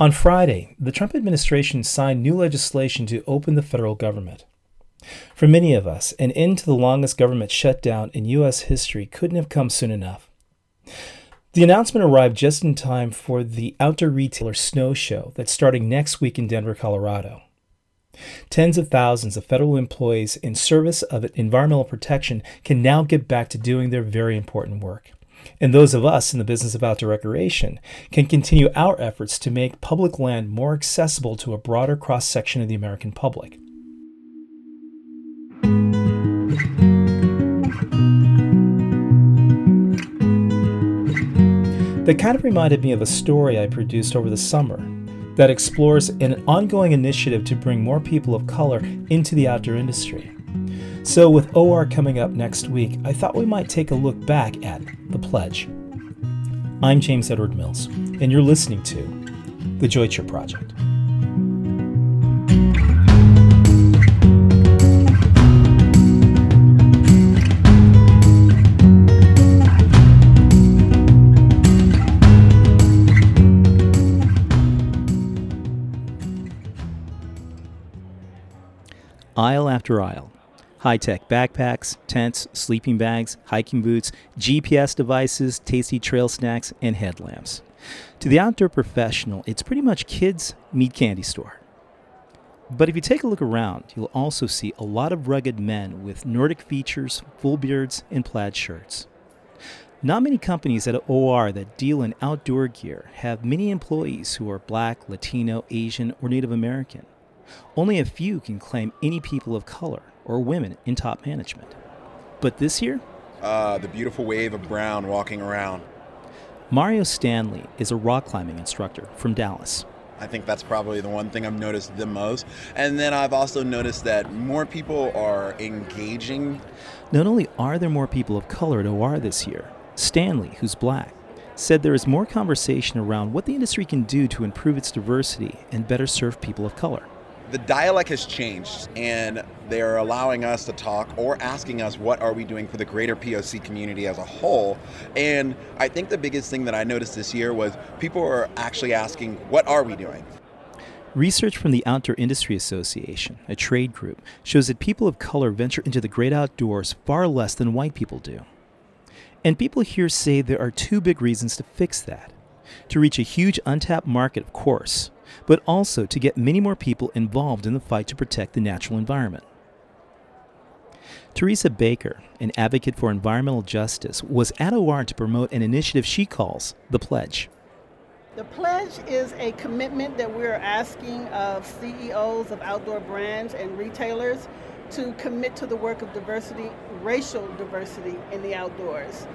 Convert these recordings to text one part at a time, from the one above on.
On Friday, the Trump administration signed new legislation to open the federal government. For many of us, an end to the longest government shutdown in U.S. history couldn't have come soon enough. The announcement arrived just in time for the outdoor retailer snow show that's starting next week in Denver, Colorado. Tens of thousands of federal employees in service of environmental protection can now get back to doing their very important work. And those of us in the business of outdoor recreation can continue our efforts to make public land more accessible to a broader cross section of the American public. That kind of reminded me of a story I produced over the summer that explores an ongoing initiative to bring more people of color into the outdoor industry. So, with OR coming up next week, I thought we might take a look back at The Pledge. I'm James Edward Mills, and you're listening to The Joy Trip Project. aisle after aisle. High tech backpacks, tents, sleeping bags, hiking boots, GPS devices, tasty trail snacks, and headlamps. To the outdoor professional, it's pretty much kids' meet candy store. But if you take a look around, you'll also see a lot of rugged men with Nordic features, full beards, and plaid shirts. Not many companies at OR that deal in outdoor gear have many employees who are black, Latino, Asian, or Native American. Only a few can claim any people of color or women in top management. But this year? Uh, the beautiful wave of brown walking around. Mario Stanley is a rock climbing instructor from Dallas. I think that's probably the one thing I've noticed the most. And then I've also noticed that more people are engaging. Not only are there more people of color at OR this year, Stanley, who's black, said there is more conversation around what the industry can do to improve its diversity and better serve people of color the dialect has changed and they're allowing us to talk or asking us what are we doing for the greater POC community as a whole. And I think the biggest thing that I noticed this year was people are actually asking what are we doing? Research from the Outdoor Industry Association, a trade group, shows that people of color venture into the great outdoors far less than white people do. And people here say there are two big reasons to fix that. To reach a huge untapped market, of course, but also to get many more people involved in the fight to protect the natural environment. Teresa Baker, an advocate for environmental justice, was at OR to promote an initiative she calls The Pledge. The Pledge is a commitment that we're asking of CEOs of outdoor brands and retailers to commit to the work of diversity, racial diversity in the outdoors.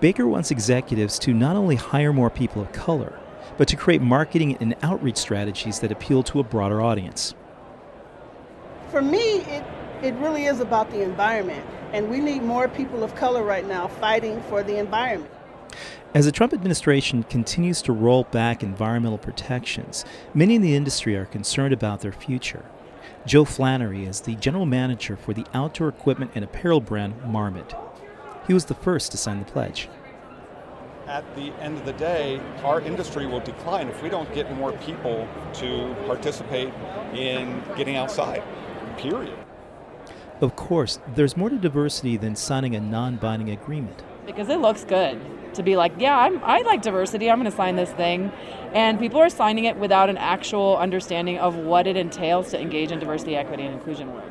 Baker wants executives to not only hire more people of color, but to create marketing and outreach strategies that appeal to a broader audience. For me, it, it really is about the environment, and we need more people of color right now fighting for the environment. As the Trump administration continues to roll back environmental protections, many in the industry are concerned about their future. Joe Flannery is the general manager for the outdoor equipment and apparel brand Marmot. He was the first to sign the pledge at the end of the day, our industry will decline if we don't get more people to participate in getting outside, period. Of course, there's more to diversity than signing a non binding agreement. Because it looks good to be like, yeah, I'm, I like diversity, I'm going to sign this thing. And people are signing it without an actual understanding of what it entails to engage in diversity, equity, and inclusion work.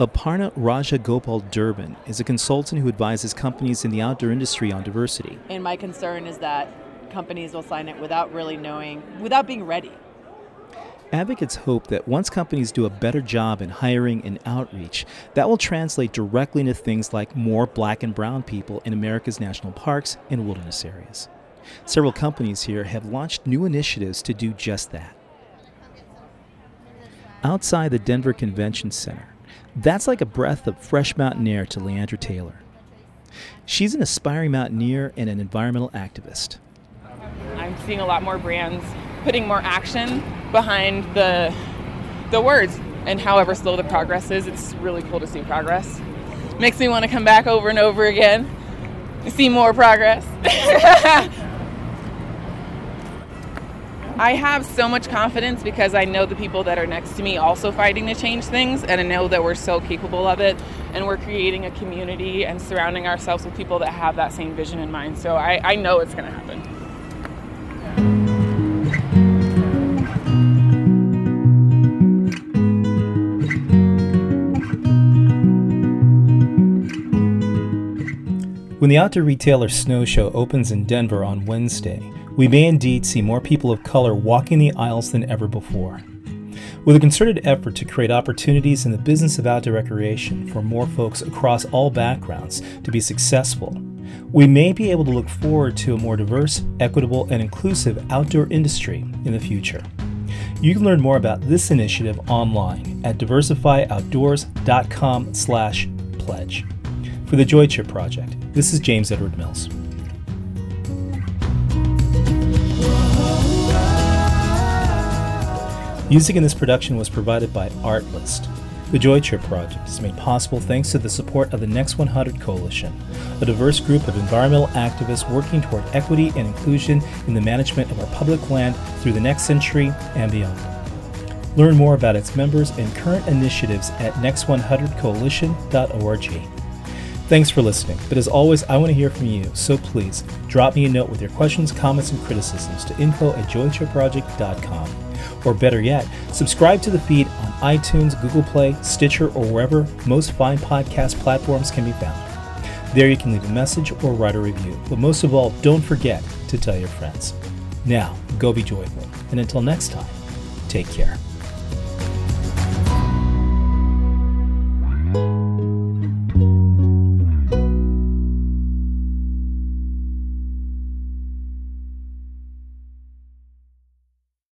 Aparna Rajagopal Durbin is a consultant who advises companies in the outdoor industry on diversity. And my concern is that companies will sign it without really knowing, without being ready. Advocates hope that once companies do a better job in hiring and outreach, that will translate directly into things like more black and brown people in America's national parks and wilderness areas. Several companies here have launched new initiatives to do just that. Outside the Denver Convention Center, that's like a breath of fresh mountain air to Leandra Taylor. She's an aspiring mountaineer and an environmental activist. I'm seeing a lot more brands putting more action behind the the words and however slow the progress is, it's really cool to see progress. Makes me want to come back over and over again, to see more progress. I have so much confidence because I know the people that are next to me also fighting to change things, and I know that we're so capable of it, and we're creating a community and surrounding ourselves with people that have that same vision in mind. So I, I know it's going to happen. When the outdoor retailer Snow Show opens in Denver on Wednesday, we may indeed see more people of color walking the aisles than ever before. With a concerted effort to create opportunities in the business of outdoor recreation for more folks across all backgrounds to be successful, we may be able to look forward to a more diverse, equitable, and inclusive outdoor industry in the future. You can learn more about this initiative online at diversifyoutdoors.com/pledge. For the Joy Trip Project, this is James Edward Mills. Music in this production was provided by Artlist. The Joy Trip Project is made possible thanks to the support of the Next 100 Coalition, a diverse group of environmental activists working toward equity and inclusion in the management of our public land through the next century and beyond. Learn more about its members and current initiatives at next100coalition.org. Thanks for listening, but as always, I want to hear from you, so please drop me a note with your questions, comments, and criticisms to info at joytripproject.com. Or better yet, subscribe to the feed on iTunes, Google Play, Stitcher, or wherever most fine podcast platforms can be found. There you can leave a message or write a review. But most of all, don't forget to tell your friends. Now, go be joyful. And until next time, take care.